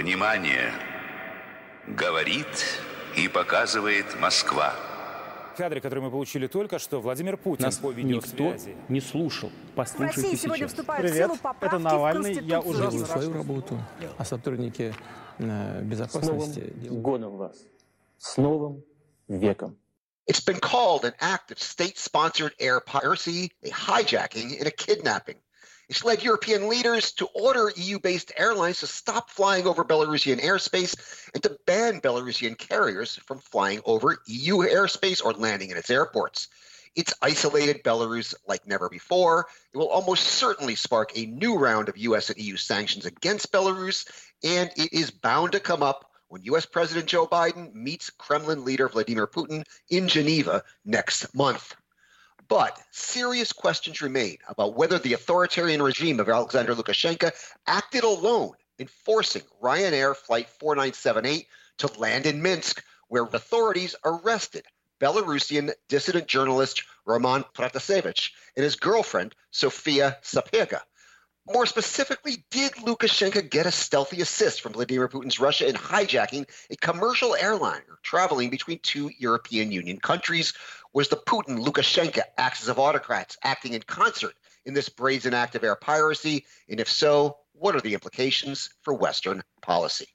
Внимание! Говорит и показывает Москва. В кадре, который мы получили только что, Владимир Путин Нас по никто не слушал. В Послушайте сегодня сейчас. в Привет, силу поправки это Навальный. в Я уже Делаю свою работу, а сотрудники э, безопасности делают годом вас. С Новым веком. It's been called an act of state sponsored air piracy, a hijacking, and a kidnapping. It's led European leaders to order EU based airlines to stop flying over Belarusian airspace and to ban Belarusian carriers from flying over EU airspace or landing in its airports. It's isolated Belarus like never before. It will almost certainly spark a new round of US and EU sanctions against Belarus, and it is bound to come up when US President Joe Biden meets Kremlin leader Vladimir Putin in Geneva next month. But serious questions remain about whether the authoritarian regime of Alexander Lukashenko acted alone in forcing Ryanair Flight 4978 to land in Minsk, where authorities arrested Belarusian dissident journalist Roman Pratasevich and his girlfriend, Sofia Sapega. More specifically, did Lukashenko get a stealthy assist from Vladimir Putin's Russia in hijacking a commercial airliner traveling between two European Union countries? Was the Putin Lukashenko axis of autocrats acting in concert in this brazen act of air piracy? And if so, what are the implications for Western policy?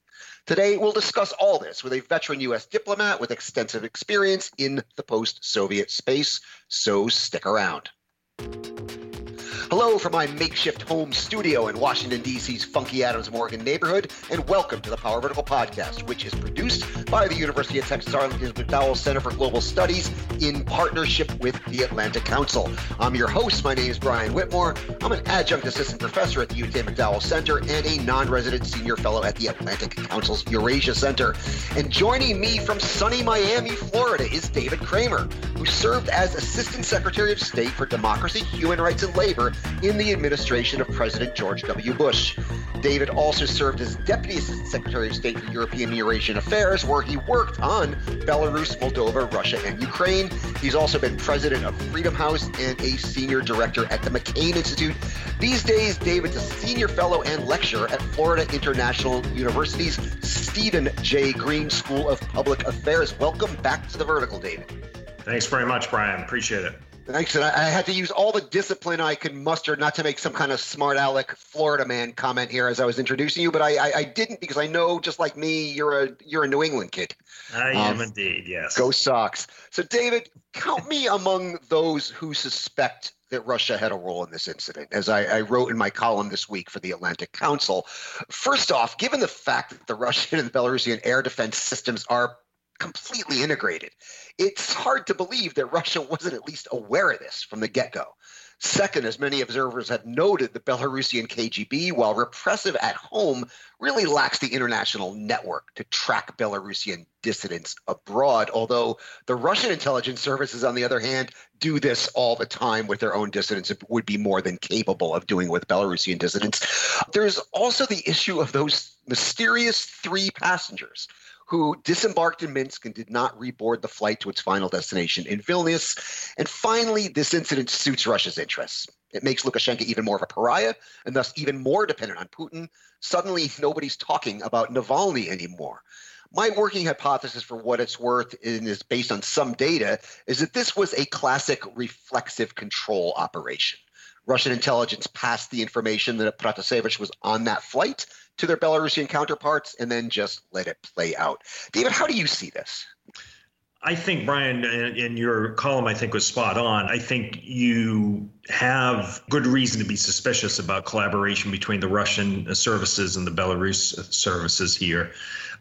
Today, we'll discuss all this with a veteran U.S. diplomat with extensive experience in the post Soviet space, so stick around. Hello from my makeshift home studio in Washington, D.C.'s funky Adams Morgan neighborhood, and welcome to the Power Vertical Podcast, which is produced by the University of Texas Arlington's McDowell Center for Global Studies in partnership with the Atlantic Council. I'm your host. My name is Brian Whitmore. I'm an adjunct assistant professor at the UT McDowell Center and a non resident senior fellow at the Atlantic Council's Eurasia Center. And joining me from sunny Miami, Florida, is David Kramer, who served as Assistant Secretary of State for Democracy, Human Rights, and Labor in the administration of President George W. Bush. David also served as Deputy Assistant Secretary of State for European and Eurasian Affairs, where he worked on Belarus, Moldova, Russia, and Ukraine. He's also been president of Freedom House and a senior director at the McCain Institute. These days, David's a senior fellow and lecturer at Florida International University's Stephen J. Green School of Public Affairs. Welcome back to the Vertical, David. Thanks very much, Brian. Appreciate it. Thanks. And I, I had to use all the discipline I could muster not to make some kind of smart aleck Florida man comment here as I was introducing you, but I, I, I didn't because I know, just like me, you're a you're a New England kid. I Um, am indeed, yes. Go Sox. So, David, count me among those who suspect that Russia had a role in this incident, as I, I wrote in my column this week for the Atlantic Council. First off, given the fact that the Russian and Belarusian air defense systems are completely integrated, it's hard to believe that Russia wasn't at least aware of this from the get go. Second, as many observers have noted, the Belarusian KGB, while repressive at home, really lacks the international network to track Belarusian dissidents abroad. Although the Russian intelligence services, on the other hand, do this all the time with their own dissidents, and would be more than capable of doing with Belarusian dissidents. There's also the issue of those mysterious three passengers who disembarked in Minsk and did not reboard the flight to its final destination in Vilnius. And finally, this incident suits Russia's interests. It makes Lukashenko even more of a pariah and thus even more dependent on Putin. Suddenly, nobody's talking about Navalny anymore. My working hypothesis, for what it's worth, and is based on some data, is that this was a classic reflexive control operation. Russian intelligence passed the information that Pratasevich was on that flight to their Belarusian counterparts and then just let it play out. David, how do you see this? I think Brian, in your column, I think was spot on. I think you have good reason to be suspicious about collaboration between the Russian services and the Belarus services here.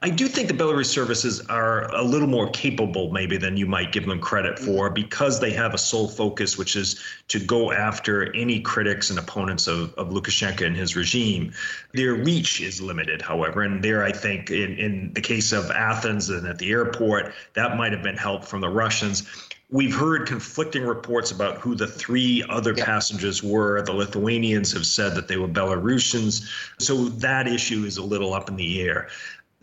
I do think the Belarus services are a little more capable, maybe, than you might give them credit mm. for, because they have a sole focus, which is to go after any critics and opponents of, of Lukashenko and his regime. Their reach is limited, however, and there, I think, in, in the case of Athens and at the airport, that might have been help from the Russians. We've heard conflicting reports about who the three other passengers were. The Lithuanians have said that they were Belarusians. So that issue is a little up in the air.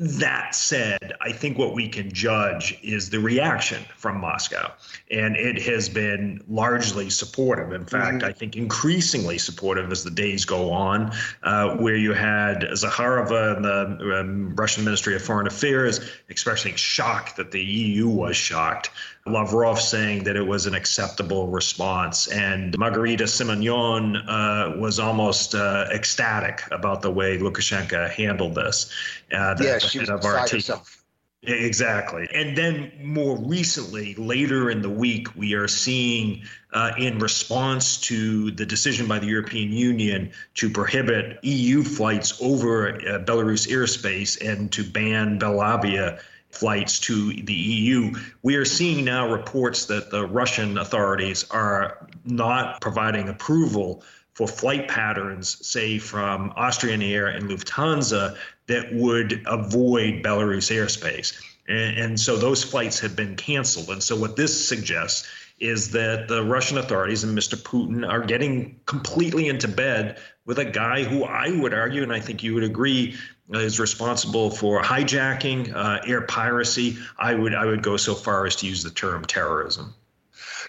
That said, I think what we can judge is the reaction from Moscow. And it has been largely supportive. In fact, mm-hmm. I think increasingly supportive as the days go on, uh, where you had Zakharova and the um, Russian Ministry of Foreign Affairs expressing shock that the EU was shocked. Lavrov saying that it was an acceptable response. And Margarita Simonyan uh, was almost uh, ecstatic about the way Lukashenko handled this. Uh, the, yeah, she was of beside herself. Exactly. And then more recently, later in the week, we are seeing, uh, in response to the decision by the European Union to prohibit EU flights over uh, Belarus airspace and to ban Belavia flights to the EU. We are seeing now reports that the Russian authorities are not providing approval for flight patterns, say from Austrian Air and Lufthansa, that would avoid Belarus airspace. And, and, so those flights have been canceled. And so what this suggests is that the Russian authorities and Mr. Putin are getting completely into bed with a guy who I would argue, and I think you would agree, is responsible for hijacking, uh, air piracy. I would I would go so far as to use the term terrorism.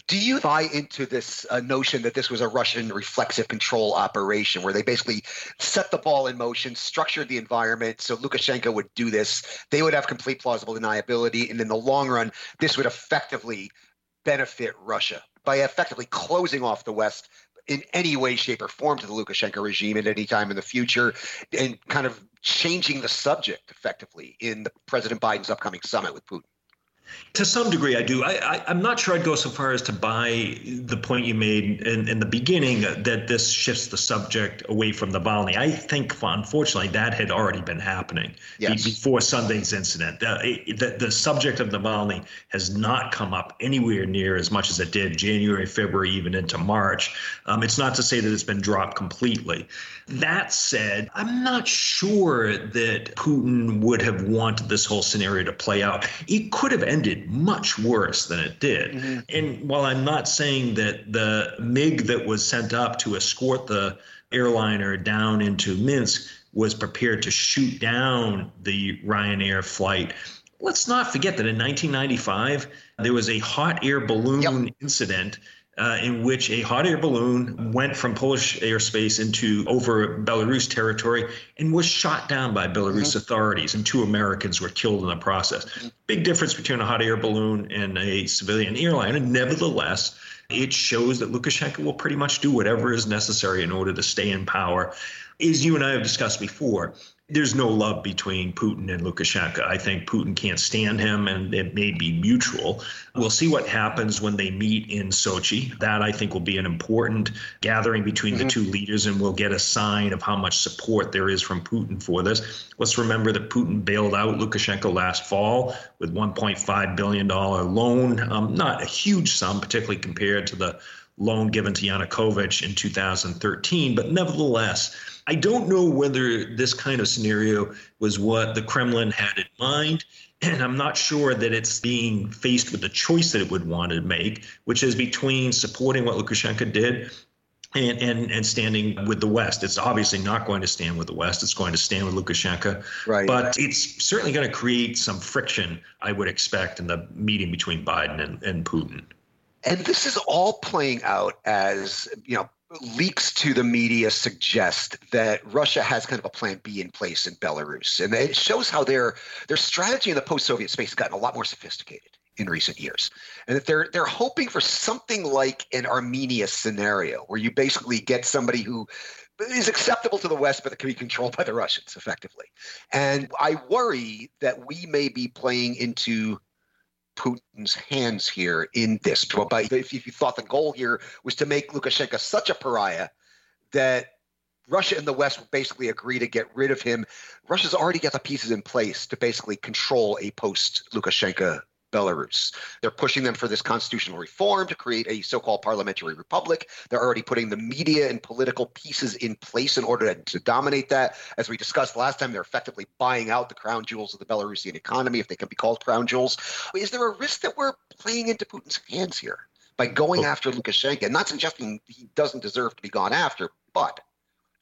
Do you buy into this uh, notion that this was a Russian reflexive control operation where they basically set the ball in motion, structured the environment so Lukashenko would do this? They would have complete plausible deniability. And in the long run, this would effectively benefit Russia by effectively closing off the West in any way, shape, or form to the Lukashenko regime at any time in the future and kind of changing the subject effectively in the President Biden's upcoming summit with Putin. To some degree, I do. I, am not sure I'd go so far as to buy the point you made in, in, the beginning that this shifts the subject away from the Navalny. I think, unfortunately, that had already been happening yes. before Sunday's incident. Uh, the, the subject of Navalny has not come up anywhere near as much as it did January, February, even into March. Um, it's not to say that it's been dropped completely. That said, I'm not sure that Putin would have wanted this whole scenario to play out. It could have ended much worse than it did. Mm-hmm. And while I'm not saying that the MiG that was sent up to escort the airliner down into Minsk was prepared to shoot down the Ryanair flight, let's not forget that in 1995, there was a hot air balloon yep. incident uh, in which a hot air balloon went from Polish airspace into over Belarus territory and was shot down by Belarus mm-hmm. authorities, and two Americans were killed in the process. Big difference between a hot air balloon and a civilian airline, and nevertheless, it shows that Lukashenko will pretty much do whatever is necessary in order to stay in power. As you and I have discussed before, there's no love between Putin and Lukashenko. I think Putin can't stand him, and it may be mutual. We'll see what happens when they meet in Sochi. That I think will be an important gathering between mm-hmm. the two leaders, and we'll get a sign of how much support there is from Putin for this. Let's remember that Putin bailed out Lukashenko last fall with 1.5 billion dollar loan. Um, not a huge sum, particularly compared to the loan given to Yanukovych in 2013, but nevertheless I don't know whether this kind of scenario was what the Kremlin had in mind. And I'm not sure that it's being faced with the choice that it would want to make, which is between supporting what Lukashenko did and, and and standing with the West. It's obviously not going to stand with the West. It's going to stand with Lukashenko. Right. But it's certainly going to create some friction, I would expect, in the meeting between Biden and, and Putin. And this is all playing out as, you know, leaks to the media suggest that Russia has kind of a plan B in place in Belarus. And it shows how their their strategy in the post-Soviet space has gotten a lot more sophisticated in recent years. And that they're they're hoping for something like an Armenia scenario where you basically get somebody who is acceptable to the West, but that can be controlled by the Russians effectively. And I worry that we may be playing into Putin's hands here in this. But if you thought the goal here was to make Lukashenko such a pariah that Russia and the West would basically agree to get rid of him, Russia's already got the pieces in place to basically control a post Lukashenko Belarus. They're pushing them for this constitutional reform to create a so called parliamentary republic. They're already putting the media and political pieces in place in order to, to, dominate that. As we discussed last time, they're effectively buying out the crown jewels of the Belarusian economy, if they can be called crown jewels. Is there a risk that we're playing into Putin's hands here by going after Lukashenko? Not suggesting he doesn't deserve to be gone after, but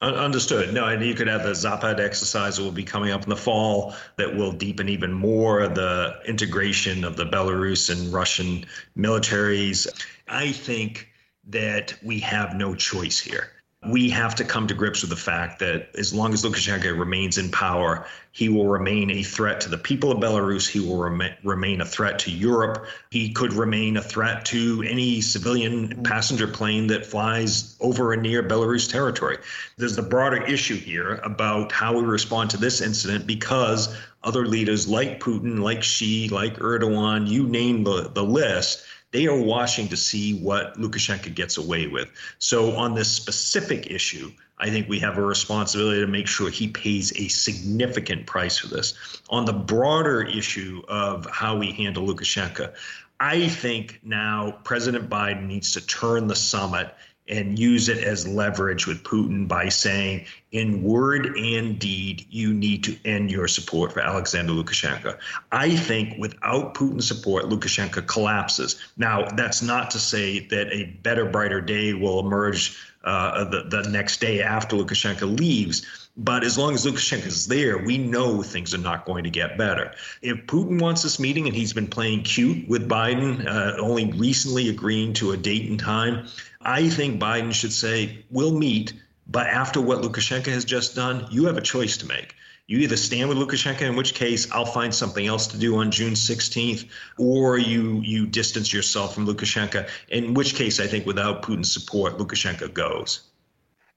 Understood. No, and you could have the Zapad exercise that will be coming up in the fall that will deepen even more the integration of the Belarus and Russian militaries. I think that we have no choice here we have to come to grips with the fact that as long as Lukashenko remains in power, he will remain a threat to the people of Belarus. He will rem- remain a threat to Europe. He could remain a threat to any civilian passenger plane that flies over and near Belarus territory. There's the broader issue here about how we respond to this incident because other leaders like Putin, like Xi, like Erdogan, you name the, the list, they are watching to see what Lukashenko gets away with. So, on this specific issue, I think we have a responsibility to make sure he pays a significant price for this. On the broader issue of how we handle Lukashenko, I think now President Biden needs to turn the summit and use it as leverage with Putin by saying, in word and deed, you need to end your support for Alexander Lukashenko. I think without Putin's support, Lukashenko collapses. Now, that's not to say that a better, brighter day will emerge uh, the, the next day after Lukashenko leaves. But as long as Lukashenko is there, we know things are not going to get better. If Putin wants this meeting and he's been playing cute with Biden, uh, only recently agreeing to a date and time, I think Biden should say, we'll meet, but after what Lukashenko has just done, you have a choice to make. You either stand with Lukashenko, in which case I'll find something else to do on June 16th, or you you distance yourself from Lukashenko, in which case I think without Putin's support, Lukashenko goes.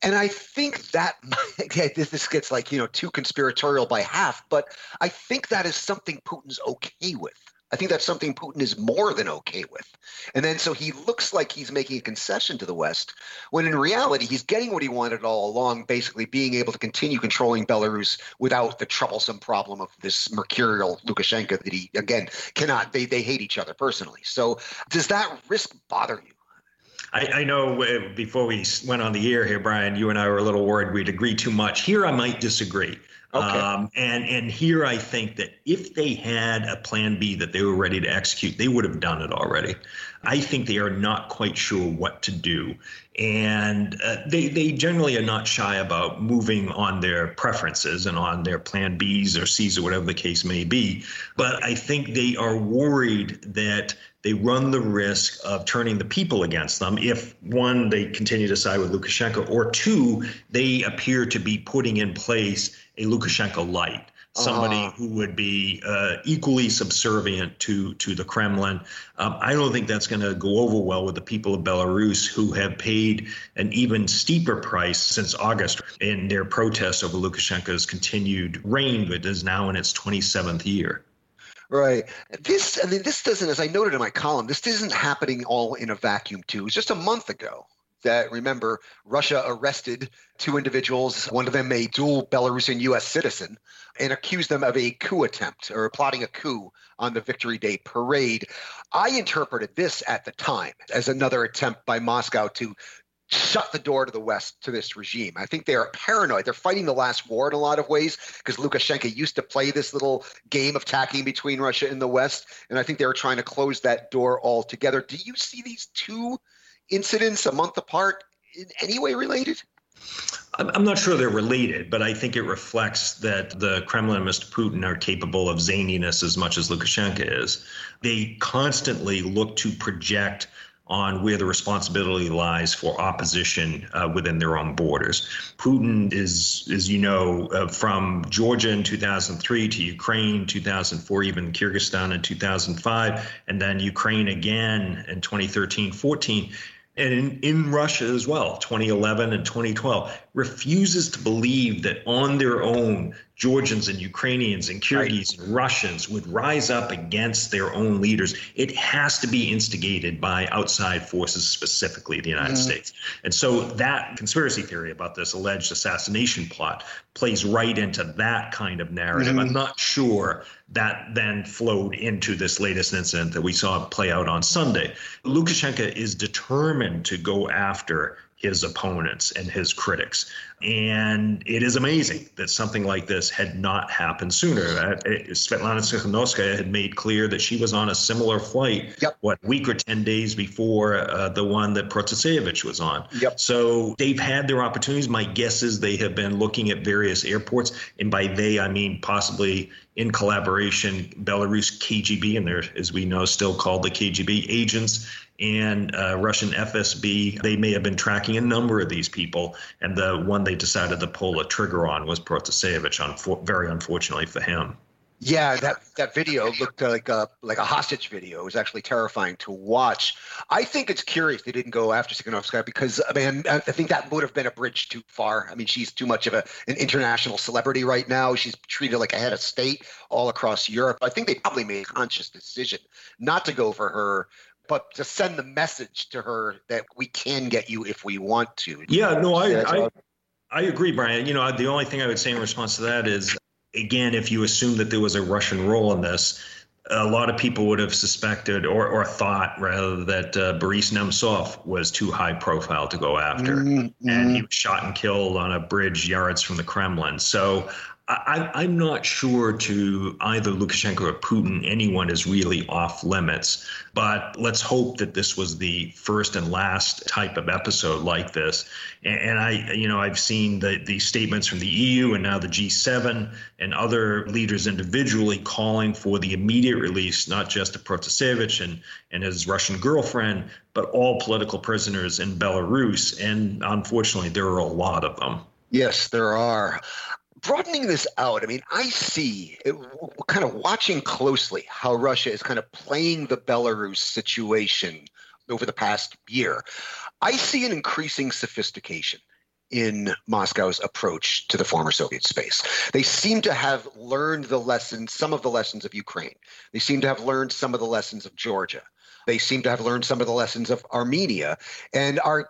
And I think that this gets like, you know, too conspiratorial by half, but I think that is something Putin's okay with. I think that's something Putin is more than okay with. And then so he looks like he's making a concession to the West, when in reality, he's getting what he wanted all along, basically being able to continue controlling Belarus without the troublesome problem of this mercurial Lukashenko that he, again, cannot, they, they hate each other personally. So does that risk bother you? I, I, know uh, before we went on the air here, Brian, you and I were a little worried we'd agree too much. Here, I might disagree. Okay. Um, and and here I think that if they had a plan B that they were ready to execute, they would have done it already. I think they are not quite sure what to do, and uh, they they generally are not shy about moving on their preferences and on their plan Bs or Cs or whatever the case may be. But I think they are worried that they run the risk of turning the people against them if one they continue to side with Lukashenko, or two they appear to be putting in place a Lukashenko light, somebody uh-huh. who would be uh, equally subservient to to the Kremlin. Um, I don't think that's going to go over well with the people of Belarus, who have paid an even steeper price since August in their protests over Lukashenko's continued reign, but is now in its 27th year. Right. This, I mean, this doesn't, as I noted in my column, this isn't happening all in a vacuum, too. It was just a month ago that remember Russia arrested two individuals, one of them a dual Belarusian US citizen, and accused them of a coup attempt or plotting a coup on the Victory Day parade. I interpreted this at the time as another attempt by Moscow to shut the door to the West to this regime. I think they are paranoid. They're fighting the last war in a lot of ways because Lukashenko used to play this little game of tacking between Russia and the West. And I think they were trying to close that door altogether. Do you see these two incidents a month apart in any way related? I'm not sure they're related, but I think it reflects that the Kremlin and Mr. Putin are capable of zaniness as much as Lukashenko is. They constantly look to project on where the responsibility lies for opposition uh, within their own borders. Putin is, as you know, uh, from Georgia in 2003 to Ukraine 2004, even Kyrgyzstan in 2005, and then Ukraine again in 2013 14 and in, in, Russia as well, 2011 and 2012, refuses to believe that on their own Georgians and Ukrainians and Kyrgyz and Russians would rise up against their own leaders. It has to be instigated by outside forces, specifically the United mm. States. And so that conspiracy theory about this alleged assassination plot plays right into that kind of narrative. Mm. I'm not sure that then flowed into this latest incident that we saw play out on Sunday. Lukashenko is determined to go after his opponents and his critics. And it is amazing that something like this had not happened sooner. Uh, Svetlana Tikhanovskaya had made clear that she was on a similar flight, yep. what, week or 10 days before uh, the one that Pratasevich was on. Yep. So they've had their opportunities. My guess is they have been looking at various airports. And by they, I mean possibly in collaboration, Belarus KGB, and they're, as we know, still called the KGB agents and uh, Russian FSB. They may have been tracking a number of these people, and the one they decided to pull a trigger on was Pratasevich. Unfor- very unfortunately for him. Yeah, that that video looked like a like a hostage video. It was actually terrifying to watch. I think it's curious they didn't go after Tikhanovskaya because I mean I think that would have been a bridge too far. I mean she's too much of a an international celebrity right now. She's treated like a head of state all across Europe. I think they probably made a conscious decision not to go for her but to send the message to her that we can get you if we want to. Yeah, no, I, I, I agree, Brian. You know, the only thing I would say in response to that is, again, if you assume that there was a Russian role in this, a lot of people would have suspected or, or thought rather that uh, Boris Nemtsov was too high profile to go after, mm-hmm. and he was shot and killed on a bridge yards from the Kremlin. So I, am not sure to either Lukashenko or Putin, anyone is really off limits. But let's hope that this was the first and last type of episode like this. And, and I, you know, I've seen the, the statements from the EU and now the G7 and other leaders individually calling for the immediate release, not just of Pratasevich and, and his Russian girlfriend, but all political prisoners in Belarus. And unfortunately, there are a lot of them. Yes, there are broadening this out, I mean, I see it, kind of watching closely how Russia is kind of playing the Belarus situation over the past year. I see an increasing sophistication in Moscow's approach to the former Soviet space. They seem to have learned the lessons, some of the lessons of Ukraine. They seem to have learned some of the lessons of Georgia. They seem to have learned some of the lessons of Armenia and are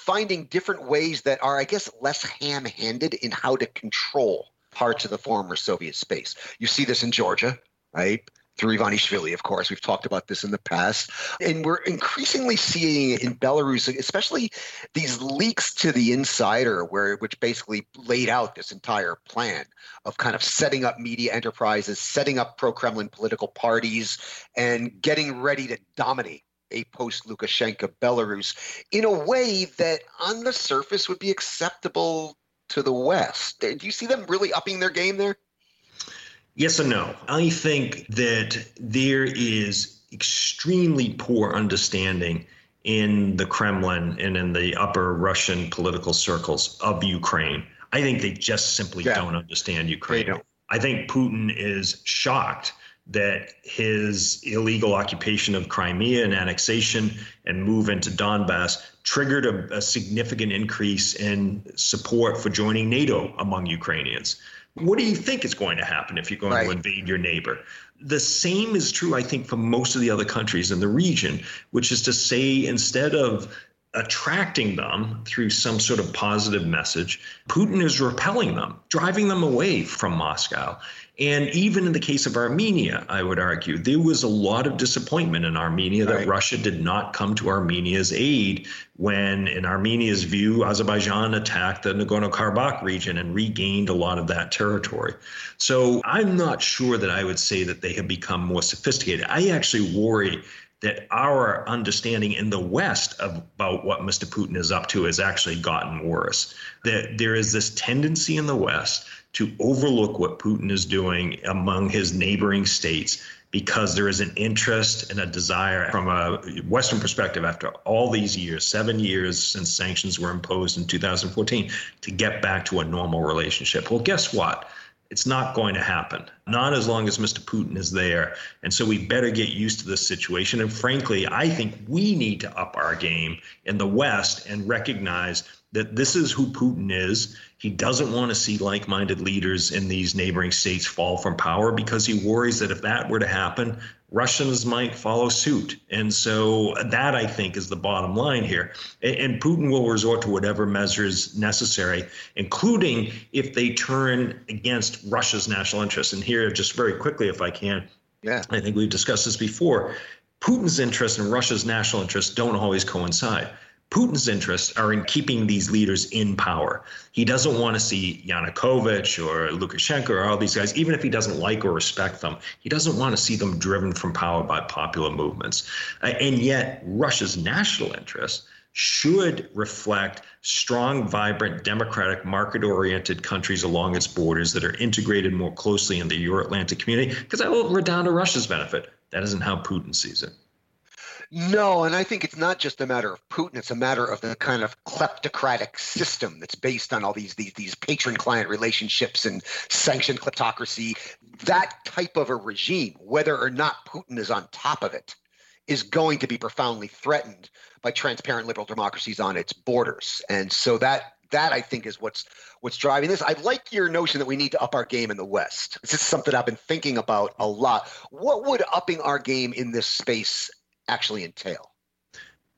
finding different ways that are, I guess, less ham handed in how to control parts of the former Soviet space. You see this in Georgia, right? Through Ivanishvili, of course. We've talked about this in the past. And we're increasingly seeing in Belarus, especially these leaks to the insider, where which basically laid out this entire plan of kind of setting up media enterprises, setting up pro-Kremlin political parties, and getting ready to dominate a post Lukashenko Belarus in a way that on the surface would be acceptable to the West. Do you see them really upping their game there? Yes and no. I think that there is extremely poor understanding in the Kremlin and in the upper Russian political circles of Ukraine. I think they just simply yeah. don't understand Ukraine. Don't. I think Putin is shocked that his illegal occupation of Crimea and annexation and move into Donbass triggered a, a, significant increase in support for joining NATO among Ukrainians. What do you think is going to happen if you're going right. to invade your neighbor? The same is true, I think, for most of the other countries in the region, which is to say, instead of attracting them through some sort of positive message, Putin is repelling them, driving them away from Moscow. And even in the case of Armenia, I would argue, there was a lot of disappointment in Armenia that right. Russia did not come to Armenia's aid when, in Armenia's view, Azerbaijan attacked the Nagorno Karabakh region and regained a lot of that territory. So I'm not sure that I would say that they have become more sophisticated. I actually worry that our understanding in the West about what Mr. Putin is up to has actually gotten worse. That there is this tendency in the West to overlook what Putin is doing among his neighboring states because there is an interest and a desire from a Western perspective after all these years, seven years since sanctions were imposed in 2014, to get back to a normal relationship. Well, guess what? It's not going to happen, not as long as Mr. Putin is there. And so we better get used to this situation. And frankly, I think we need to up our game in the West and recognize that this is who Putin is. He doesn't want to see like minded leaders in these neighboring states fall from power because he worries that if that were to happen, Russians might follow suit. And so that, I think, is the bottom line here. And Putin will resort to whatever measures necessary, including if they turn against Russia's national interests. And here, just very quickly, if I can, yeah. I think we've discussed this before. Putin's interests and Russia's national interests don't always coincide. Putin's interests are in keeping these leaders in power. He doesn't want to see Yanukovych or Lukashenko or all these guys, even if he doesn't like or respect them, he doesn't want to see them driven from power by popular movements. Uh, and yet, Russia's national interests should reflect strong, vibrant, democratic, market oriented countries along its borders that are integrated more closely in the Euro Atlantic community, because that will redound to Russia's benefit. That isn't how Putin sees it. No, and I think it's not just a matter of Putin. It's a matter of the kind of kleptocratic system that's based on all these these these patron-client relationships and sanctioned kleptocracy. That type of a regime, whether or not Putin is on top of it, is going to be profoundly threatened by transparent liberal democracies on its borders. And so that that I think is what's what's driving this. I like your notion that we need to up our game in the West. This is something I've been thinking about a lot. What would upping our game in this space actually entail?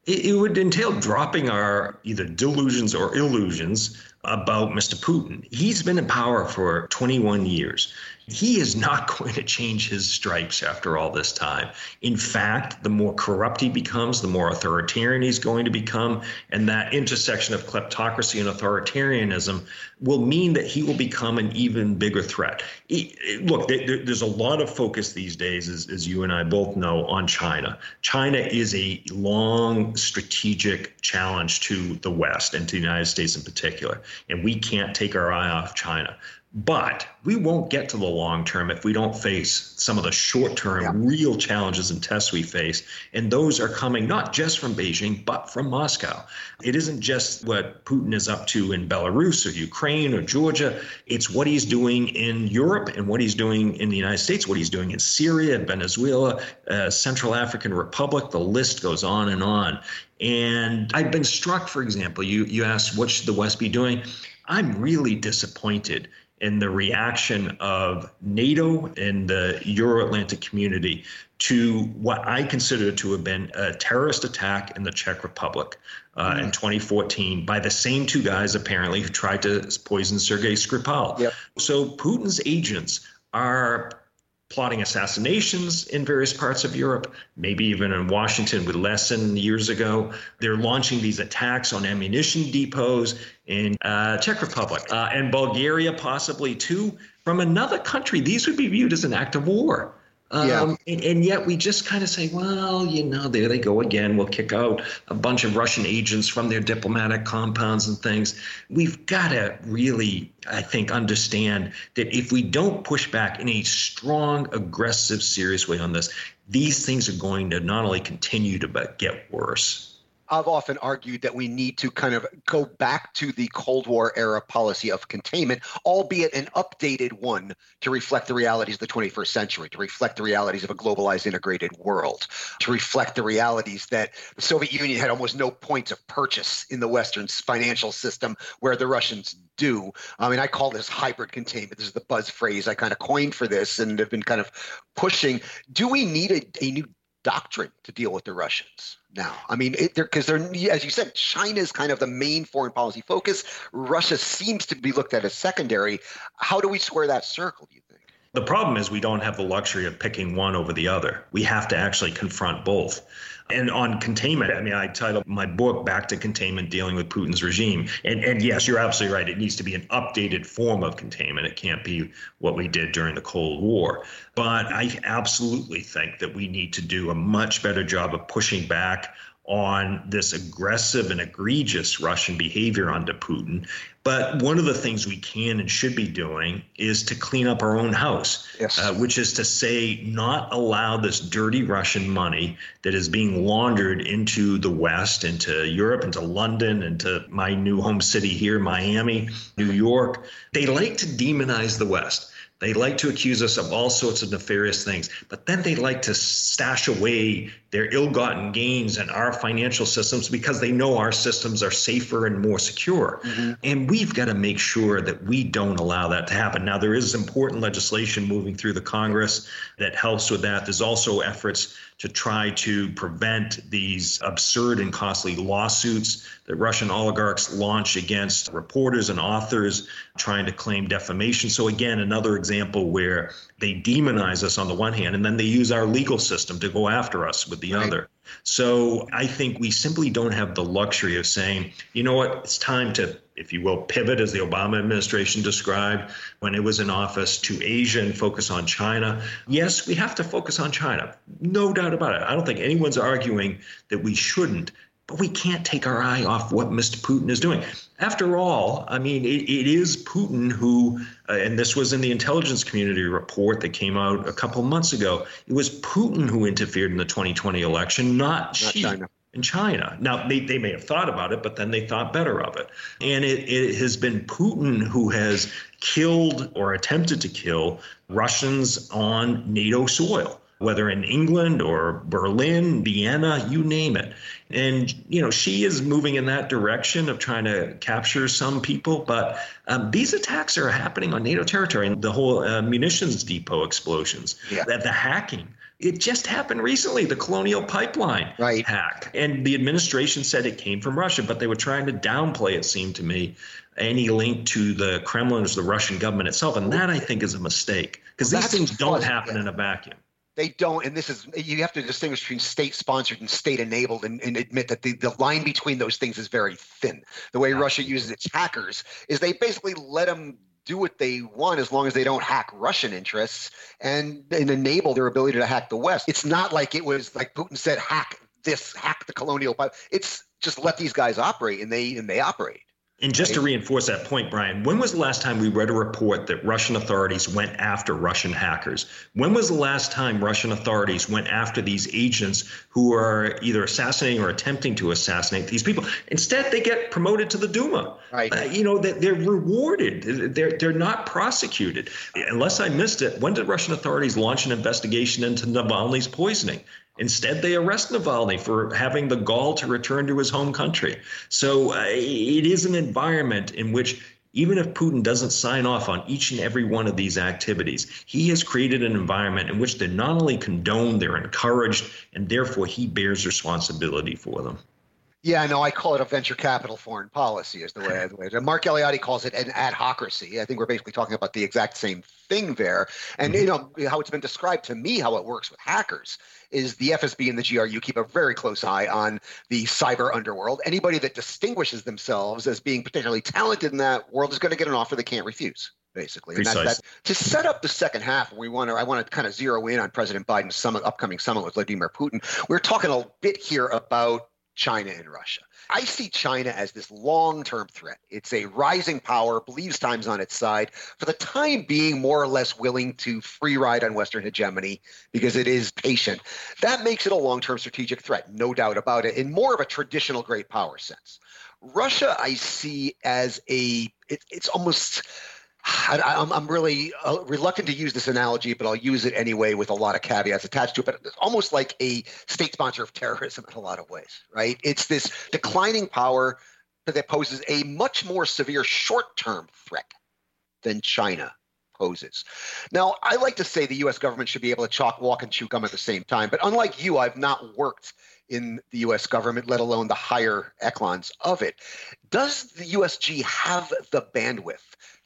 It, would entail dropping our either delusions or illusions about Mr. Putin. He's been in power for 21 years he is not going to change his stripes after all this time. In fact, the more corrupt he becomes, the more authoritarian he's going to become. And that intersection of kleptocracy and authoritarianism will mean that he will become an even bigger threat. Look, there's a lot of focus these days, as you and I both know, on China. China is a long strategic challenge to the West and to the United States in particular. And we can't take our eye off China. But we won't get to the long term if we don't face some of the short term, yeah. real challenges and tests we face. And those are coming not just from Beijing, but from Moscow. It isn't just what Putin is up to in Belarus or Ukraine or Georgia, it's what he's doing in Europe and what he's doing in the United States, what he's doing in Syria, Venezuela, uh, Central African Republic. The list goes on and on. And I've been struck, for example, you, you asked what should the West be doing? I'm really disappointed in the reaction of NATO and the Euro Atlantic community to what I consider to have been a terrorist attack in the Czech Republic uh, mm. in 2014 by the same two guys, apparently, who tried to poison Sergei Skripal. Yep. So Putin's agents are plotting assassinations in various parts of Europe, maybe even in Washington with Lesin years ago. They're launching these attacks on ammunition depots in uh, Czech Republic uh, and Bulgaria, possibly too. From another country, these would be viewed as an act of war. Um, yeah. and, and, yet we just kind of say, well, you know, there they go again. We'll kick out a bunch of Russian agents from their diplomatic compounds and things. We've got to really, I think, understand that if we don't push back in a strong, aggressive, serious way on this, these things are going to not only continue to get worse. I've often argued that we need to kind of go back to the Cold War era policy of containment, albeit an updated one to reflect the realities of the 21st century, to reflect the realities of a globalized integrated world, to reflect the realities that the Soviet Union had almost no points of purchase in the Western financial system where the Russians do. I mean, I call this hybrid containment. This is the buzz phrase I kind of coined for this and have been kind of pushing. Do we need a, a new doctrine to deal with the Russians now. I mean, because they're, they're, as you said, China is kind of the main foreign policy focus. Russia seems to be looked at as secondary. How do we square that circle? Do you think? The problem is we don't have the luxury of picking one over the other. We have to actually confront both. And on containment, I mean, I titled my book Back to Containment Dealing with Putin's Regime. And, and yes, you're absolutely right. It needs to be an updated form of containment. It can't be what we did during the Cold War. But I absolutely think that we need to do a much better job of pushing back on this aggressive and egregious Russian behavior under Putin. But one of the things we can and should be doing is to clean up our own house, yes. uh, which is to say, not allow this dirty Russian money that is being laundered into the West, into Europe, into London, into my new home city here, Miami, New York. They like to demonize the West. They like to accuse us of all sorts of nefarious things, but then they like to stash away their ill gotten gains in our financial systems because they know our systems are safer and more secure. Mm-hmm. And we've got to make sure that we don't allow that to happen. Now, there is important legislation moving through the Congress that helps with that. There's also efforts to try to prevent these absurd and costly lawsuits that Russian oligarchs launch against reporters and authors trying to claim defamation. So, again, another example where they demonize us on the one hand, and then they use our legal system to go after us with the Right. other. So I think we simply don't have the luxury of saying, you know what, it's time to, if you will, pivot, as the Obama administration described when it was in office, to Asia and focus on China. Yes, we have to focus on China. No doubt about it. I don't think anyone's arguing that we shouldn't. But we can't take our eye off what Mr. Putin is doing. After all, I mean, it, it is Putin who, uh, and this was in the intelligence community report that came out a couple months ago. It was Putin who interfered in the 2020 election, not, Not Xi China. In China. Now, they, they may have thought about it, but then they thought better of it. And it, it has been Putin who has killed or attempted to kill Russians on NATO soil, whether in England or Berlin, Vienna, you name it. And, you know, Xi is moving in that direction of trying to capture some people. But um, these attacks are happening on NATO territory and the whole uh, munitions depot explosions, Yeah. that the hacking. It just happened recently, the Colonial Pipeline Right. hack. And the administration said it came from Russia, but they were trying to downplay, it seemed to me, any link to the Kremlin or the Russian government itself. And that, I think, is a mistake because these things don't fuzzy, happen yeah. in a vacuum. They don't, and this is you have to distinguish between state sponsored and state enabled and, and admit that the, the line between those things is very thin. The way Russia uses its hackers is they basically let them do what they want as long as they don't hack Russian interests and, and enable their ability to hack the West. It's not like it was like Putin said, hack this, hack the colonial. It's just let these guys operate and they and they operate. And just to reinforce that point, Brian, when was the last time we read a report that Russian authorities went after Russian hackers? When was the last time Russian authorities went after these agents who are either assassinating or attempting to assassinate these people? Instead, they get promoted to the Duma. Right. Uh, you know, they- they're rewarded. They're, they're not prosecuted. Unless I missed it, when did Russian authorities launch an investigation into Navalny's poisoning? Instead, they arrest Navalny for having the gall to return to his home country. So uh, it is an environment in which, even if Putin doesn't sign off on each and every one of these activities, he has created an environment in which they're not only condoned, they're encouraged, and therefore he bears responsibility for them. Yeah, no, I call it a venture capital foreign policy, is the way I the way it- Mark Galeotti calls it an adhocracy. I think we're basically talking about the exact same thing there. And mm-hmm. you know how it's been described to me, how it works with hackers is the FSB and the GRU keep a very close eye on the cyber underworld. Anybody that distinguishes themselves as being particularly talented in that world is going to get an offer they can't refuse. Basically, and that's, that. to set up the second half, we want to. I want to kind of zero in on President Biden's summit, upcoming summit with Vladimir Putin. We're talking a bit here about China and Russia. I see China as this long term threat. It's a rising power, believes time's on its side, for the time being, more or less willing to free ride on Western hegemony because it is patient. That makes it a long term strategic threat, no doubt about it, in more of a traditional great power sense. Russia, I see as a, it, it's almost. I, I'm, I'm really uh, reluctant to use this analogy, but I'll use it anyway with a lot of caveats attached to it. But it's almost like a state sponsor of terrorism in a lot of ways, right? It's this declining power that poses a much more severe short term threat than China poses. Now, I like to say the US government should be able to chalk, walk, and chew gum at the same time. But unlike you, I've not worked in the US government, let alone the higher echelons of it. Does the USG have the bandwidth?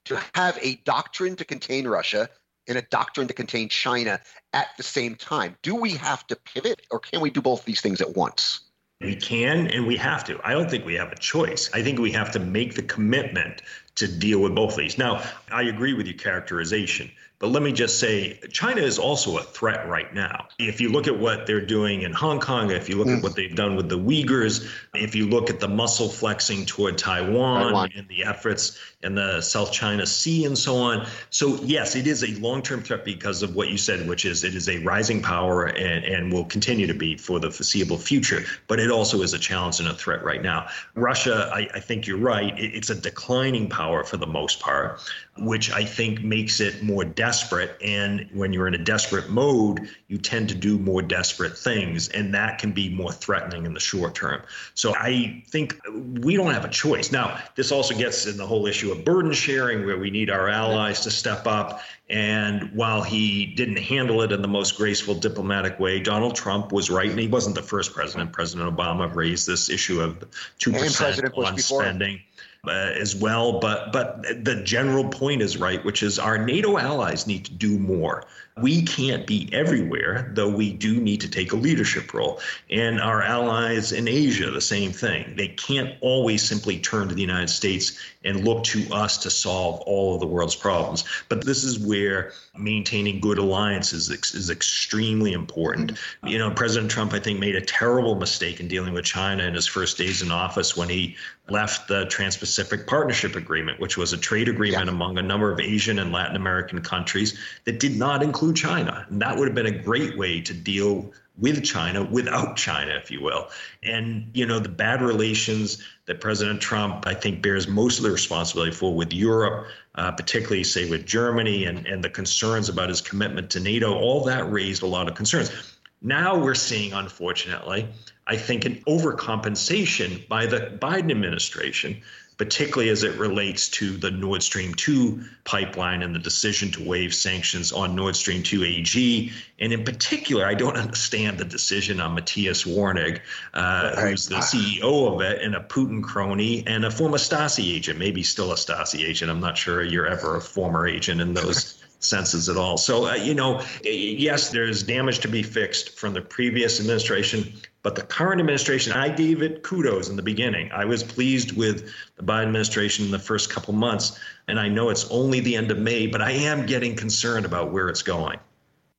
To have a doctrine to contain Russia and a doctrine to contain China at the same time? Do we have to pivot or can we do both these things at once? We can and we have to. I don't think we have a choice. I think we have to make the commitment to deal with both of these. Now, I agree with your characterization, but let me just say China is also a threat right now. If you look at what they're doing in Hong Kong, if you look Mm. at what they've done with the Uyghurs, if you look at the muscle flexing toward Taiwan, Taiwan. and the efforts in the South China Sea and so on. So, yes, it is a long term threat because of what you said, which is it is a rising power and, and will continue to be for the foreseeable future. But it also is a challenge and a threat right now. Russia, I, I think you're right, it, it's a declining power for the most part, which I think makes it more desperate. And when you're in a desperate mode, you tend to do more desperate things, and that can be more threatening in the short term. So I think we don't have a choice. Now, this also gets in the whole issue of burden sharing, where we need our allies to step up. And while he didn't handle it in the most graceful diplomatic way, Donald Trump was right, and he wasn't the first president. President Obama raised this issue of two percent on before him. Uh, as well, but but the general point is right, which is our NATO allies need to do more. We can't be everywhere, though we do need to take a leadership role. And our allies in Asia, the same thing. They can't always simply turn to the United States and look to us to solve all of the world's problems. But this is where maintaining good alliances is, is extremely important. Mm-hmm. You know, President Trump, I think, made a terrible mistake in dealing with China in his first days in office when he left the Trans Pacific Partnership Agreement, which was a trade agreement yeah. among a number of Asian and Latin American countries that did not include China. And that would have been a great way to deal with China without China, if you will. And, you know, the bad relations that President Trump, I think, bears most of the responsibility for with Europe, uh, particularly, say, with Germany and, and the concerns about his commitment to NATO, all that raised a lot of concerns. Now we're seeing, unfortunately, I think, an overcompensation by the Biden administration particularly as it relates to the Nord Stream 2 pipeline and the decision to waive sanctions on Nord Stream 2 AG. And in particular, I don't understand the decision on Matthias Warnig, uh, right. who's the CEO of it and a Putin crony and a former Stasi agent, maybe still a Stasi agent. I'm not sure you're ever a former agent in those. senses at all. So, uh, you know, yes, there's damage to be fixed from the previous administration, but the current administration, I gave it kudos in the beginning. I was pleased with the Biden administration in the first couple months, and I know it's only the end of May, but I am getting concerned about where it's going.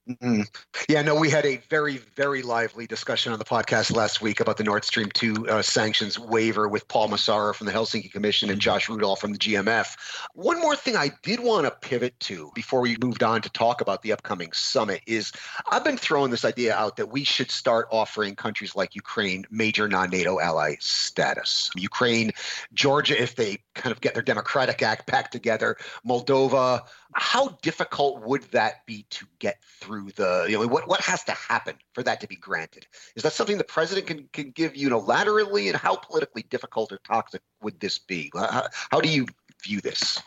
Mm-hmm. Yeah, no, we had a very, very lively discussion on the podcast last week about the Nord Stream 2 uh, sanctions waiver with Paul Massaro from the Helsinki Commission and Josh Rudolph from the GMF. One more thing I did want to pivot to before we moved on to talk about the upcoming summit is I've been throwing this idea out that we should start offering countries like Ukraine major non NATO ally status. Ukraine, Georgia, if they kind of get their democratic act back together, Moldova, how difficult would that be to get through the you know what what has to happen for that to be granted? Is that something the president can can give unilaterally and how politically difficult or toxic would this be? How, how do you view this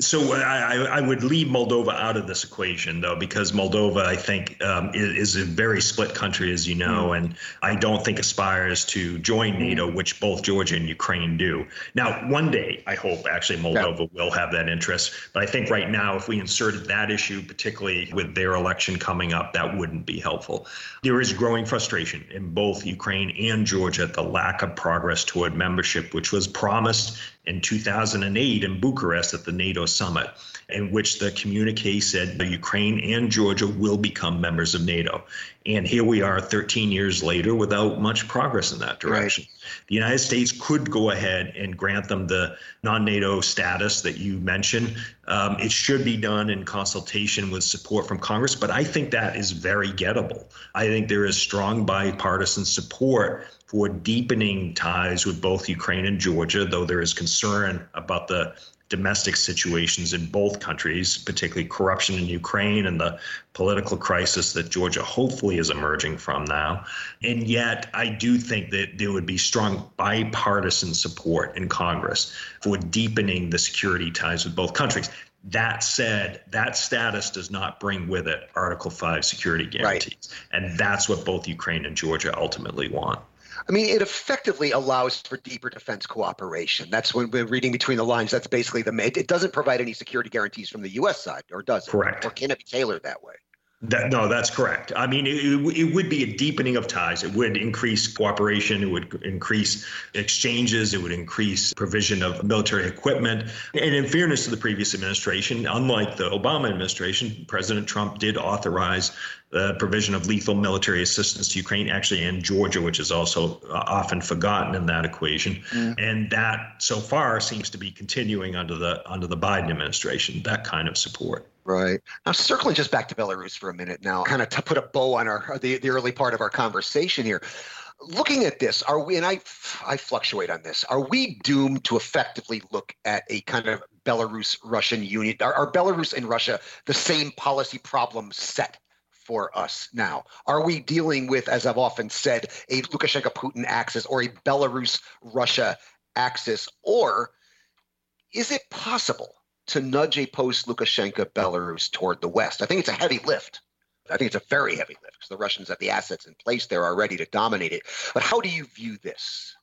so I, I, would leave Moldova out of this equation, though, because Moldova, I think, um, is, a very split country, as you know, mm. and I don't think aspires to join mm. NATO, which both Georgia and Ukraine do. Now, one day, I hope actually Moldova yeah. will have that interest, but I think right now, if we inserted that issue, particularly with their election coming up, that wouldn't be helpful. There is growing frustration in both Ukraine and Georgia at the lack of progress toward membership, which was promised in 2008 in Bucharest at the NATO summit, in which the communique said that Ukraine and Georgia will become members of NATO. And here we are 13 years later without much progress in that direction. Right. The United States could go ahead and grant them the non NATO status that you mentioned. Um, it should be done in consultation with support from Congress, but I think that is very gettable. I think there is strong bipartisan support for deepening ties with both Ukraine and Georgia, though there is concern about the domestic situations in both countries, particularly corruption in Ukraine and the political crisis that Georgia hopefully is emerging from now. And yet, I do think that there would be strong bipartisan support in Congress for deepening the security ties with both countries. That said, that status does not bring with it Article 5 security guarantees. Right. And that's what both Ukraine and Georgia ultimately want. I mean, it effectively allows for deeper defense cooperation. That's when we're reading between the lines. That's basically the. Main it doesn't provide any security guarantees from the U.S. side, or does it? Correct. Or can it be tailored that way? That, no, that's correct. I mean, it, it, would be a deepening of ties. It would increase cooperation. It would increase exchanges. It would increase provision of military equipment. And in fairness to the previous administration, unlike the Obama administration, President Trump did authorize the provision of lethal military assistance to Ukraine, actually, and Georgia, which is also uh, often forgotten in that equation. Mm. And that so far seems to be continuing under the under the Biden administration. That kind of support. Right. Now, circling just back to Belarus for a minute now, kind of to put a bow on our the, the early part of our conversation here. Looking at this, are we, and I, I fluctuate on this, are we doomed to effectively look at a kind of Belarus Russian union? Are, are Belarus and Russia the same policy problem set for us now? Are we dealing with, as I've often said, a Lukashenko Putin axis or a Belarus Russia axis? Or is it possible to nudge a post Lukashenko Belarus toward the West? I think it's a heavy lift. I think it's a very heavy lift because the Russians have the assets in place there are ready to dominate it. But how do you view this?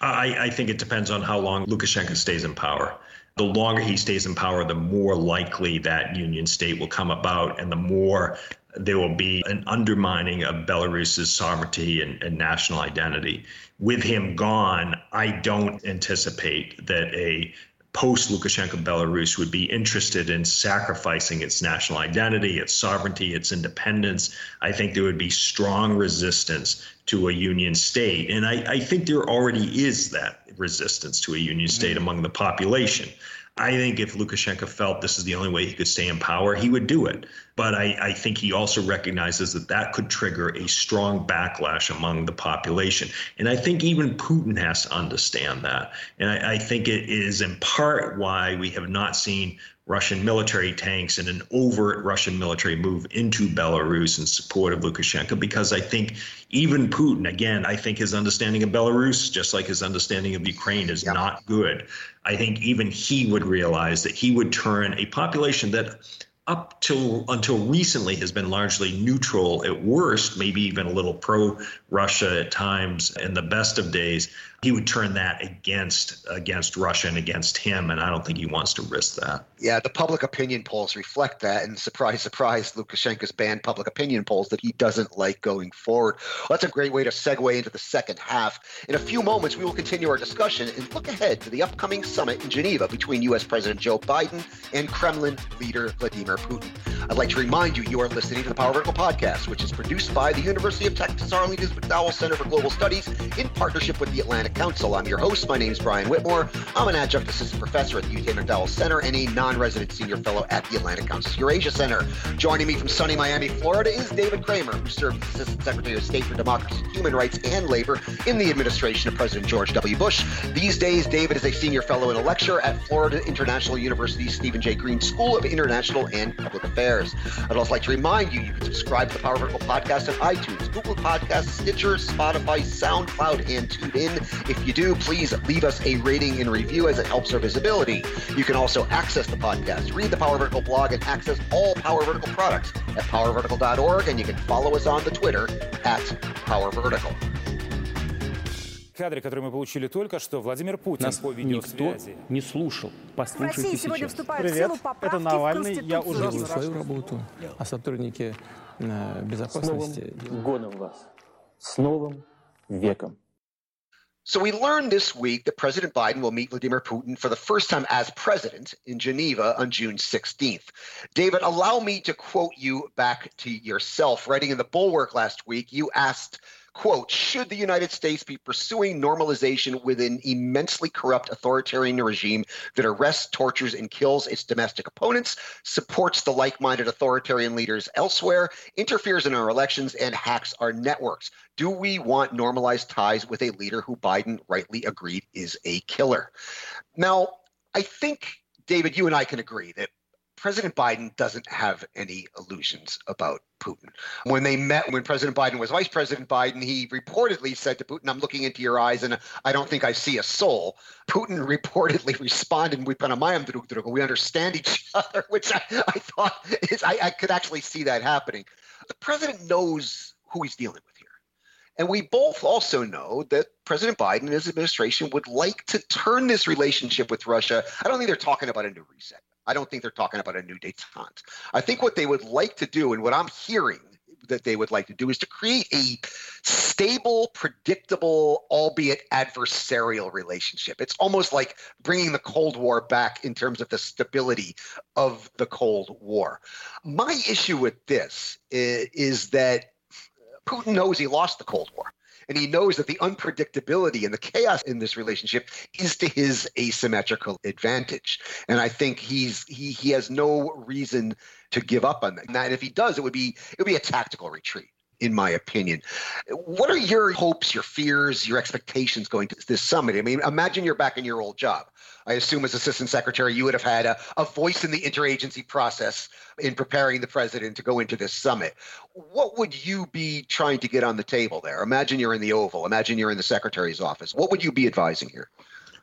I, I think it depends on how long Lukashenko stays in power. the longer he stays in power, the more likely that union state will come about and the more there will be an undermining of Belarus's sovereignty and, and, national identity. With him gone, I don't anticipate that a post Lukashenko Belarus would be interested in sacrificing its national identity, its sovereignty, its independence. I think there would be strong resistance to a union state. And I, I think there already is that resistance to a union state mm-hmm. among the population. I think if Lukashenko felt this is the only way he could stay in power, he would do it. But I, I, think he also recognizes that that could trigger a strong backlash among the population. And I think even Putin has to understand that. And I, I think it is in part why we have not seen Russian military tanks and an overt Russian military move into Belarus in support of Lukashenko, because I think even Putin, again, I think his understanding of Belarus, just like his understanding of Ukraine, is yep. not good. I think even he would realize that he would turn a population that up till until recently has been largely neutral at worst, maybe even a little pro Russia at times in the best of days he would turn that against against Russia and against him, and I don't think he wants to risk that. Yeah, the public opinion polls reflect that, and surprise, surprise, Lukashenko's banned public opinion polls that he doesn't like going forward. Well, that's a great way to segue into the second half. In a few moments, we will continue our discussion and look ahead to the upcoming summit in Geneva between U.S. President Joe Biden and Kremlin leader Vladimir Putin. I'd like to remind you you are listening to the Power Vertical podcast, which is produced by the University of Texas Arlington's McDowell Center for Global Studies in partnership with the Atlantic Council. I'm your host. My name is Brian Whitmore. I'm an adjunct assistant professor at the UT McDowell Center and a non-resident senior fellow at the Atlantic Council's Eurasia Center. Joining me from sunny Miami, Florida is David Kramer, who served as Assistant Secretary of State for Democracy, Human Rights, and Labor in the administration of President George W. Bush. These days, David is a senior fellow and a lecturer at Florida International University's Steven J. Green School of International and Public Affairs. I'd also like to remind you, you can subscribe to the Power Vertical Podcast on iTunes, Google Podcasts, Stitcher, Spotify, SoundCloud, and TuneIn. If you do, please leave us a rating and review as it helps our visibility. You can also access the podcast, read the Power Vertical blog, and access all Power Vertical products at powervertical.org. And you can follow us on the Twitter at Power Vertical. кадре, который мы получили только что, Владимир Путин Нас по видеосвязи. никто не слушал. Послушайте сейчас. Привет, это Навальный. Я уже делаю свою работу, а сотрудники э, безопасности... С Новым годом вас! С Новым веком! So we learned this week that President Biden will meet Vladimir Putin for the first time as president in Geneva on June 16th. David, allow me to quote you back to yourself. Writing in the Bulwark last week, you asked quote, should the United States be pursuing normalization with an immensely corrupt authoritarian regime that arrests, tortures, and kills its domestic opponents, supports the like minded authoritarian leaders elsewhere, interferes in our elections, and hacks our networks? Do we want normalized ties with a leader who Biden rightly agreed is a killer? Now, I think, David, you and I can agree that President Biden doesn't have any illusions about Putin. When they met, when President Biden was Vice President Biden, he reportedly said to Putin, I'm looking into your eyes and I don't think I see a soul. Putin reportedly responded, We we understand each other, which I, I thought is, I, I could actually see that happening. The president knows who he's dealing with here. And we both also know that President Biden and his administration would like to turn this relationship with Russia. I don't think they're talking about a new reset. I don't think they're talking about a new detente. I think what they would like to do, and what I'm hearing that they would like to do, is to create a stable, predictable, albeit adversarial relationship. It's almost like bringing the Cold War back in terms of the stability of the Cold War. My issue with this is, is that Putin knows he lost the Cold War and he knows that the unpredictability and the chaos in this relationship is to his asymmetrical advantage. And I think he's he he has no reason to give up on that. And if he does, it would be it would be a tactical retreat in my opinion. What are your hopes, your fears, your expectations going to this summit? I mean, imagine you're back in your old job. I assume as assistant secretary, you would have had a, a voice in the interagency process in preparing the president to go into this summit. What would you be trying to get on the table there? Imagine you're in the Oval. Imagine you're in the secretary's office. What would you be advising here?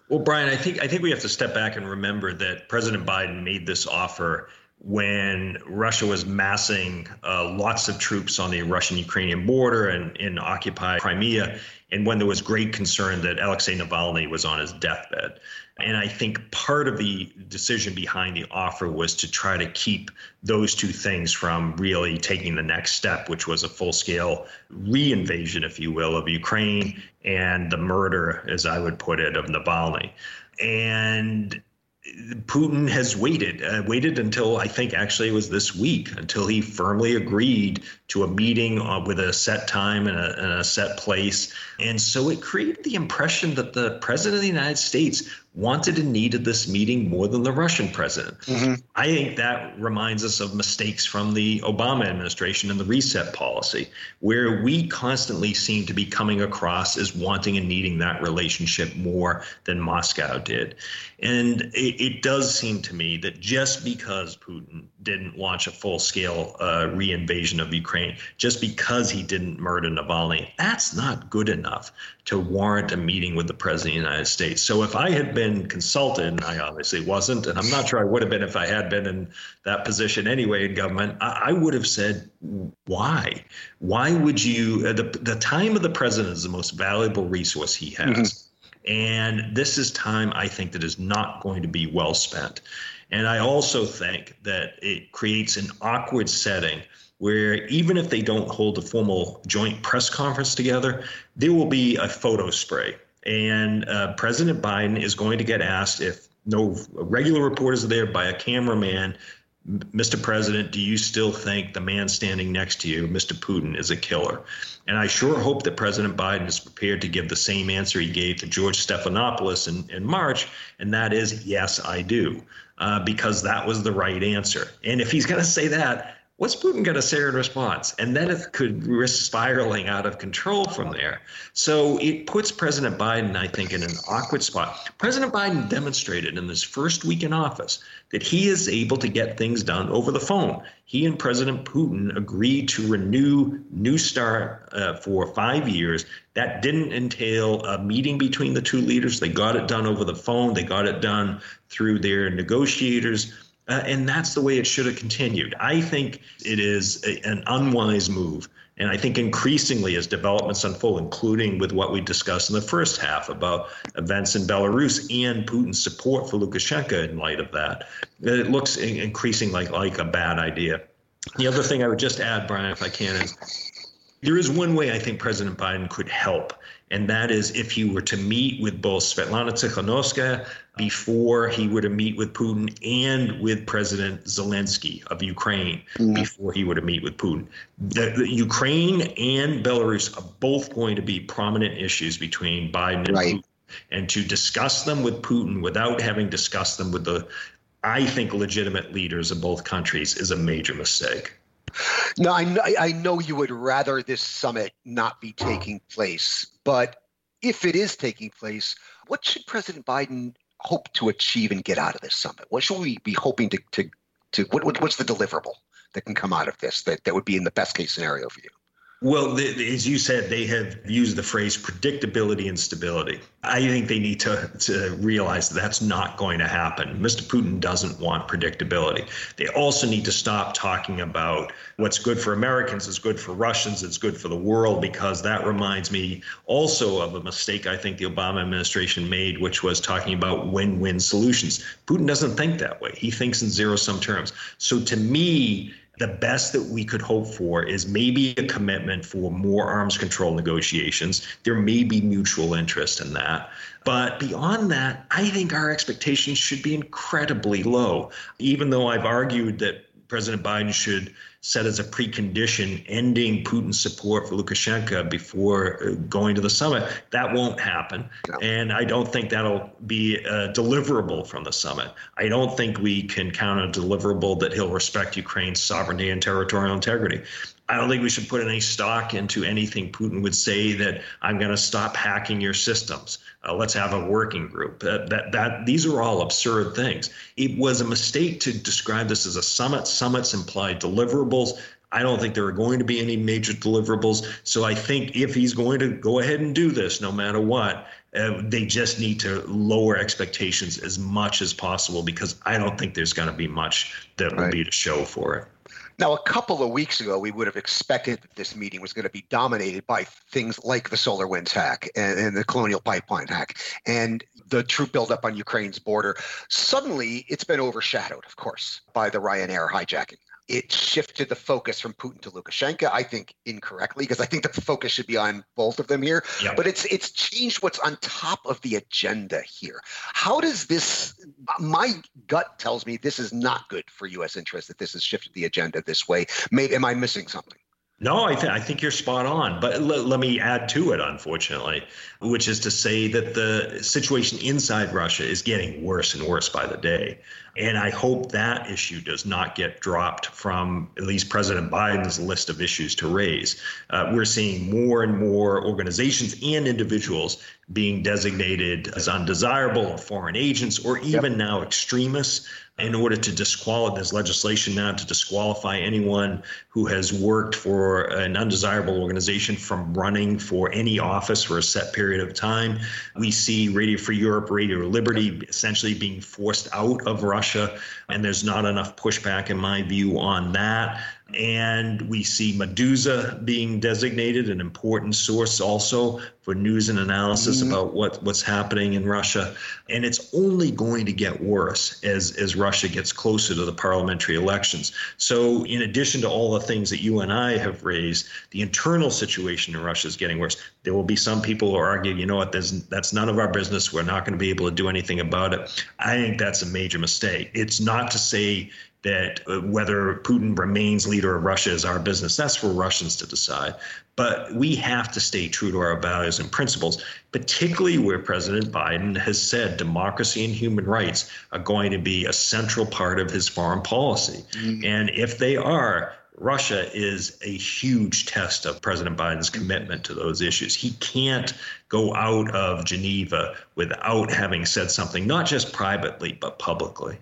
Well, Brian, I think I think we have to step back and remember that President Biden made this offer when Russia was massing uh, lots of troops on the Russian Ukrainian border and in occupied Crimea, and when there was great concern that Alexei Navalny was on his deathbed. And I think part of the decision behind the offer was to try to keep those two things from really taking the next step, which was a full scale reinvasion, if you will, of Ukraine and the murder, as I would put it, of Navalny. And Putin has waited, uh, waited until I think actually it was this week until he firmly agreed to a meeting uh, with a set time and a, and a set place. And so it created the impression that the president of the United States wanted and needed this meeting more than the Russian president. Mm-hmm. I think that reminds us of mistakes from the Obama administration and the reset policy, where we constantly seem to be coming across as wanting and needing that relationship more than Moscow did. And it, it does seem to me that just because Putin didn't launch a full scale uh, reinvasion of Ukraine, just because he didn't murder Navalny, that's not good enough to warrant a meeting with the president of the United States. So if I had been consulted, and I obviously wasn't, and I'm not sure I would have been if I had been in that position anyway in government, I, I would have said, why? Why would you? Uh, the, the time of the president is the most valuable resource he has. Mm-hmm. And this is time I think that is not going to be well spent. And I also think that it creates an awkward setting where even if they don't hold a formal joint press conference together, there will be a photo spray. And uh, President Biden is going to get asked if no regular reporters are there by a cameraman. Mr. President, do you still think the man standing next to you, Mr. Putin, is a killer? And I sure hope that President Biden is prepared to give the same answer he gave to George Stephanopoulos in, in March, and that is, yes, I do, uh, because that was the right answer. And if he's going to say that, what's Putin going to say in response? And then it could risk spiraling out of control from there. So it puts President Biden, I think, in an awkward spot. President Biden demonstrated in his first week in office that he is able to get things done over the phone. He and President Putin agreed to renew New START uh, for five years. That didn't entail a meeting between the two leaders. They got it done over the phone, they got it done through their negotiators. Uh, and that's the way it should have continued. I think it is a, an unwise move. And I think increasingly as developments unfold, including with what we discussed in the first half about events in Belarus and Putin's support for Lukashenko in light of that, it looks increasingly like, like a bad idea. The other thing I would just add, Brian, if I can, is there is one way I think President Biden could help, and that is if he were to meet with both Svetlana Tikhanovskaya before he were to meet with Putin and with President Zelensky of Ukraine mm. before he were to meet with Putin. The, the, Ukraine and Belarus are both going to be prominent issues between Biden and right. Putin. And to discuss them with Putin without having discussed them with the, I think, legitimate leaders of both countries is a major mistake. No, I, I know you would rather this summit not be taking place, but if it is taking place, what should President Biden hope to achieve and get out of this summit? What should we be hoping to to to what what's the deliverable that can come out of this that, that would be in the best case scenario for you? Well, the, as you said, they have used the phrase predictability and stability. I think they need to, to realize that that's not going to happen. Mr. Putin doesn't want predictability. They also need to stop talking about what's good for Americans is good for Russians, it's good for the world, because that reminds me also of a mistake I think the Obama administration made, which was talking about win win solutions. Putin doesn't think that way. He thinks in zero sum terms. So to me, the best that we could hope for is maybe a commitment for more arms control negotiations. There may be mutual interest in that. But beyond that, I think our expectations should be incredibly low. Even though I've argued that President Biden should set as a precondition ending Putin's support for Lukashenko before uh, going to the summit. That won't happen. No. And I don't think that'll be a deliverable from the summit. I don't think we can count on a deliverable that he'll respect Ukraine's sovereignty and territorial integrity. I don't think we should put any stock into anything Putin would say that I'm going to stop hacking your systems. Uh, let's have a working group. That, that that these are all absurd things. It was a mistake to describe this as a summit. Summits imply deliverables. I don't think there are going to be any major deliverables. So I think if he's going to go ahead and do this, no matter what, uh, they just need to lower expectations as much as possible because I don't think there's going to be much that right. will be to show for it. Now, a couple of weeks ago, we would have expected that this meeting was going to be dominated by things like the SolarWinds hack and, and the Colonial Pipeline hack and the troop buildup on Ukraine's border. Suddenly, it's been overshadowed, of course, by the Ryanair hijacking it shifted the focus from Putin to Lukashenko. I think incorrectly because I think the focus should be on both of them here. Yep. But it's it's changed what's on top of the agenda here. How does this? My gut tells me this is not good for U.S. interests that this has shifted the agenda this way. Maybe am I missing something? No, I, th- I think you're spot on. But l- let me add to it, unfortunately, which is to say that the situation inside Russia is getting worse and worse by the day. And I hope that issue does not get dropped from at least President Biden's list of issues to raise. Uh, we're seeing more and more organizations and individuals being designated as undesirable or foreign agents or even yep. now extremists in order to disqualify there's legislation now to disqualify anyone who has worked for an undesirable organization from running for any office for a set period of time. We see Radio Free Europe, Radio Liberty essentially being forced out of Russia, and there's not enough pushback, in my view, on that. And we see Meduza being designated an important source also for news and analysis mm-hmm. about what, what's happening in Russia. And it's only going to get worse as, as Russia gets closer to the parliamentary elections. So, in addition to all the things that you and I have raised, the internal situation in Russia is getting worse. There will be some people who argue, you know what, that's none of our business. We're not going to be able to do anything about it. I think that's a major mistake. It's not to say that uh, whether Putin remains leader of Russia is our business. That's for Russians to decide. But we have to stay true to our values and principles, particularly where President Biden has said democracy and human rights are going to be a central part of his foreign policy. Mm-hmm. And if they are, Russia is a huge test of President Biden's commitment to those issues. He can't go out of Geneva without having said something, not just privately, but publicly.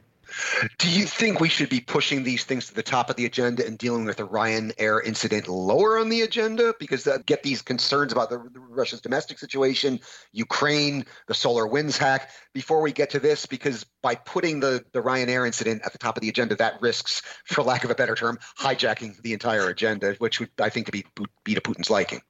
Do you think we should be pushing these things to the top of the agenda and dealing with the Ryanair incident lower on the agenda? Because get these concerns about the, the Russia's domestic situation, Ukraine, the SolarWinds hack before we get to this, because by putting the, the Ryanair incident at the top of the agenda, that risks, for lack of a better term, hijacking the entire agenda, which would, I think, to be, be to Putin's liking.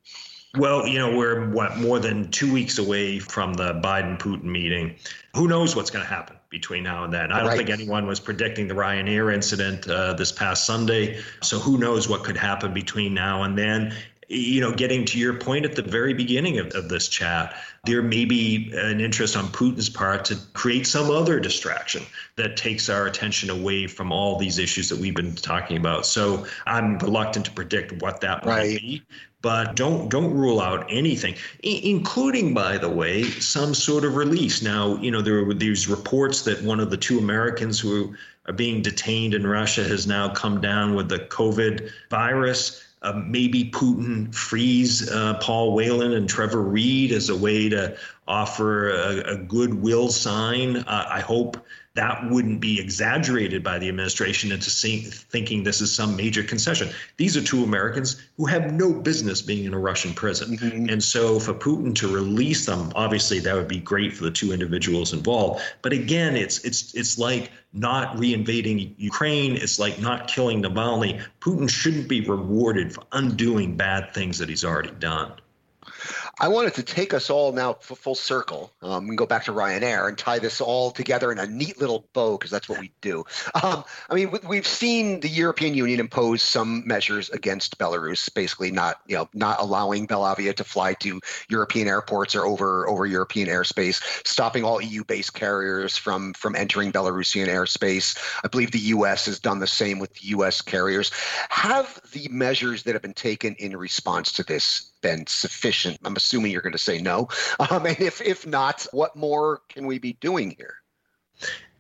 Well, you know, we're what more than two weeks away from the Biden Putin meeting. Who knows what's going to happen between now and then? I don't right. think anyone was predicting the Ryanair incident uh, this past Sunday. So who knows what could happen between now and then? You know, getting to your point at the very beginning of, of this chat, there may be an interest on Putin's part to create some other distraction that takes our attention away from all these issues that we've been talking about. So I'm reluctant to predict what that right. might be but don't don't rule out anything, I- including, by the way, some sort of release. Now, you know, there were these reports that one of the two Americans who are being detained in Russia has now come down with the COVID virus. Uh, maybe Putin frees uh, Paul Whelan and Trevor Reed as a way to offer a, a goodwill sign. Uh, I hope that wouldn't be exaggerated by the administration into see, thinking this is some major concession. These are two Americans who have no business being in a Russian prison. Mm-hmm. And so for Putin to release them, obviously that would be great for the two individuals involved. But again, it's it's it's like not reinvading Ukraine. It's like not killing Navalny. Putin shouldn't be rewarded for undoing bad things that he's already done. I wanted to take us all now full circle um, and go back to Ryanair and tie this all together in a neat little bow because that's what we do. Um, I mean, we've seen the European Union impose some measures against Belarus, basically not you know not allowing Belavia to fly to European airports or over over European airspace, stopping all EU-based carriers from from entering Belarusian airspace. I believe the U.S. has done the same with U.S. carriers. Have the measures that have been taken in response to this been sufficient? I'm assuming you're going to say no. Um, and if if not, what more can we be doing here?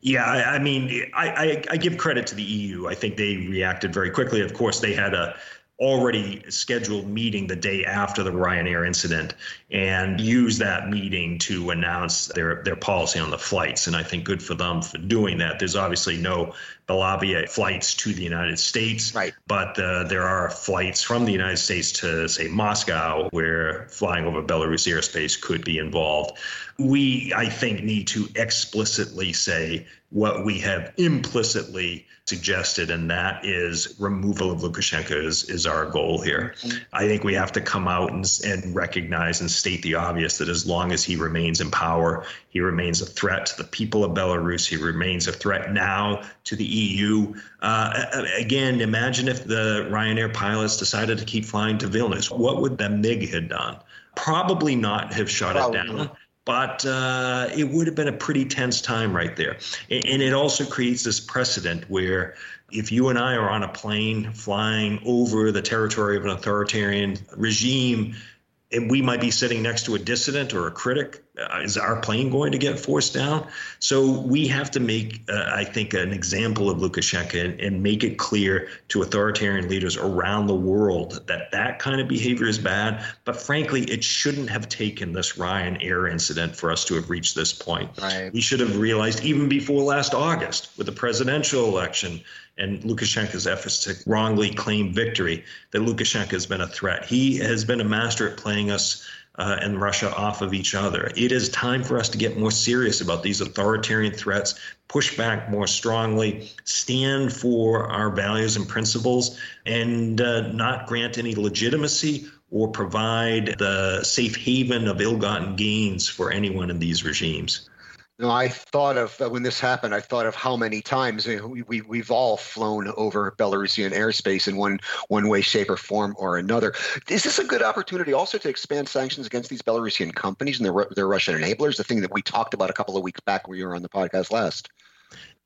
Yeah, I, I mean, I, I, I, give credit to the EU. I think they reacted very quickly. Of course, they had a already scheduled meeting the day after the Ryanair incident and use that meeting to announce their their policy on the flights. And I think good for them for doing that. There's obviously no Belavia flights to the United States, right. but uh, there are flights from the United States to say Moscow, where flying over Belarus airspace could be involved. We, I think, need to explicitly say what we have implicitly suggested, and that is removal of Lukashenko is, is our goal here. I think we have to come out and, and recognize and state the obvious that as long as he remains in power, he remains a threat to the people of Belarus. He remains a threat now to the EU. Uh, again, imagine if the Ryanair pilots decided to keep flying to Vilnius. What would the MiG have done? Probably not have shut Probably. it down but uh, it would have been a pretty tense time right there. And it also creates this precedent where if you and I are on a plane flying over the territory of an authoritarian regime, and we might be sitting next to a dissident or a critic. Uh, is our plane going to get forced down? So we have to make, uh, I think, an example of Lukashenko and, and, make it clear to authoritarian leaders around the world that that kind of behavior is bad. But frankly, it shouldn't have taken this Ryanair incident for us to have reached this point. Right. We should have realized even before last August with the presidential election and Lukashenko's efforts to wrongly claim victory, that Lukashenko has been a threat. He has been a master at playing us uh, and Russia off of each other. It is time for us to get more serious about these authoritarian threats, push back more strongly, stand for our values and principles, and uh, not grant any legitimacy or provide the safe haven of ill gotten gains for anyone in these regimes. No, I thought of when this happened. I thought of how many times we, we we've all flown over Belarusian airspace in one one way, shape, or form or another. Is this a good opportunity also to expand sanctions against these Belarusian companies and their their Russian enablers? The thing that we talked about a couple of weeks back when you were on the podcast last.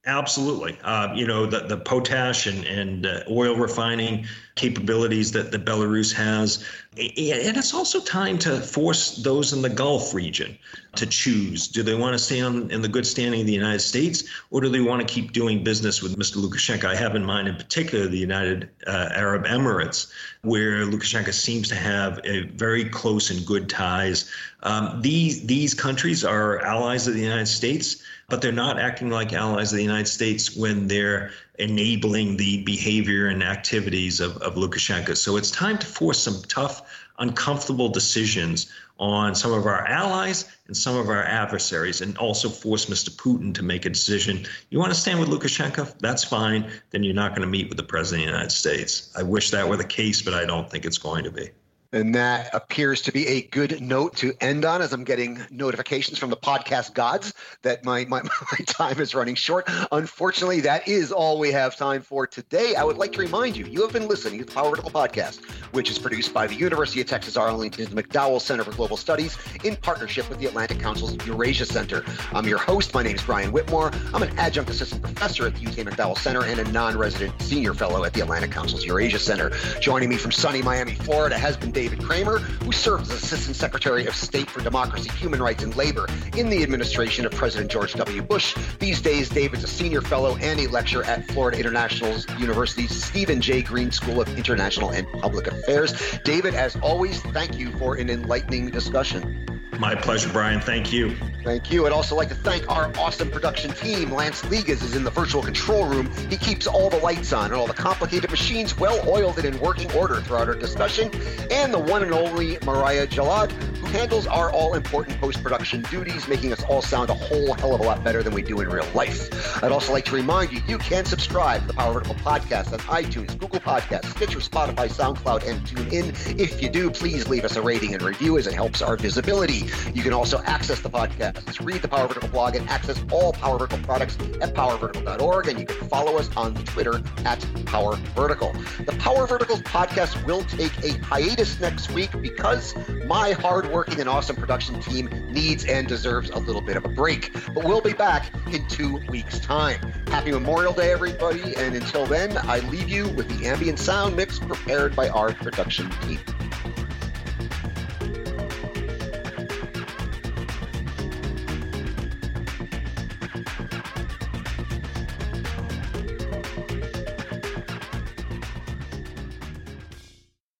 Absolutely. Uh, you know, the, the potash and, and uh, oil refining capabilities that, the Belarus has. And it's also time to force those in the Gulf region to choose. Do they want to stay on in the good standing of the United States, or do they want to keep doing business with Mr. Lukashenko? I have in mind, in particular, the United uh, Arab Emirates, where Lukashenko seems to have very close and good ties. Um, these these countries are allies of the United States but they're not acting like allies of the United States when they're enabling the behavior and activities of, of Lukashenko. So it's time to force some tough, uncomfortable decisions on some of our allies and some of our adversaries, and also force Mr. Putin to make a decision. You want to stand with Lukashenko? That's fine. Then you're not going to meet with the President of the United States. I wish that were the case, but I don't think it's going to be. And that appears to be a good note to end on as I'm getting notifications from the podcast gods that my, my, my, time is running short. Unfortunately, that is all we have time for today. I would like to remind you, you have been listening to the Power Vertical Podcast, which is produced by the University of Texas Arlington's McDowell Center for Global Studies in partnership with the Atlantic Council's Eurasia Center. I'm your host. My name is Brian Whitmore. I'm an adjunct assistant professor at the UT McDowell Center and a non-resident senior fellow at the Atlantic Council's Eurasia Center. Joining me from sunny Miami, Florida has been David Kramer, who served as Assistant Secretary of State for Democracy, Human Rights, and Labor in the administration of President George W. Bush. These days, David's a senior fellow and a lecturer at Florida International University's Steven J. Green School of International and Public Affairs. David, as always, thank you for an enlightening discussion. My pleasure, Brian. Thank you. Thank you. I'd also like to thank our awesome production team. Lance Ligas is in the virtual control room. He keeps all the lights on and all the complicated machines well oiled and in working order throughout our discussion. And the one and only Mariah Jalad, who handles our all important post production duties, making us all sound a whole hell of a lot better than we do in real life. I'd also like to remind you you can subscribe to the Power Vertical Podcast on iTunes, Google Podcasts, Stitcher, Spotify, SoundCloud, and TuneIn. If you do, please leave us a rating and review as it helps our visibility. You can also access the podcast, read the Power Vertical blog, and access all Power Vertical products at powervertical.org. And you can follow us on Twitter at Power Vertical. The Power Verticals podcast will take a hiatus next week because my hardworking and awesome production team needs and deserves a little bit of a break. But we'll be back in two weeks' time. Happy Memorial Day, everybody. And until then, I leave you with the ambient sound mix prepared by our production team.